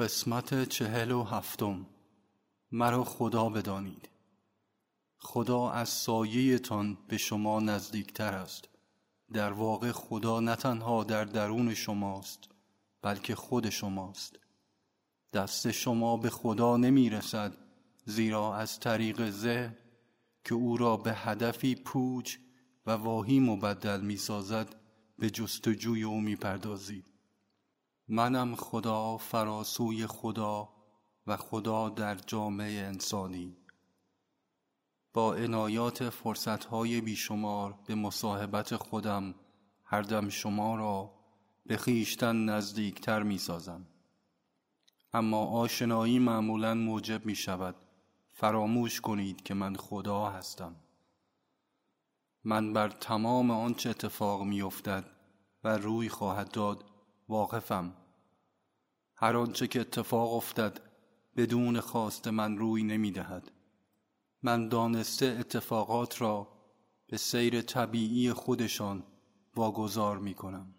قسمت چهل و هفتم. مرا خدا بدانید. خدا از سایهتان به شما نزدیکتر است. در واقع خدا نه تنها در درون شماست بلکه خود شماست. دست شما به خدا نمی رسد زیرا از طریق ذهن که او را به هدفی پوچ و واهی مبدل می سازد به جستجوی او می پردازید منم خدا فراسوی خدا و خدا در جامعه انسانی. با عنایات فرصتهای بیشمار به مصاحبت خودم هر دم شما را به خیشتن نزدیکتر می سازم. اما آشنایی معمولا موجب می شود فراموش کنید که من خدا هستم. من بر تمام آنچه اتفاق می افتد و روی خواهد داد واقفم. هر آنچه که اتفاق افتد بدون خواست من روی نمی دهد. من دانسته اتفاقات را به سیر طبیعی خودشان واگذار می کنم.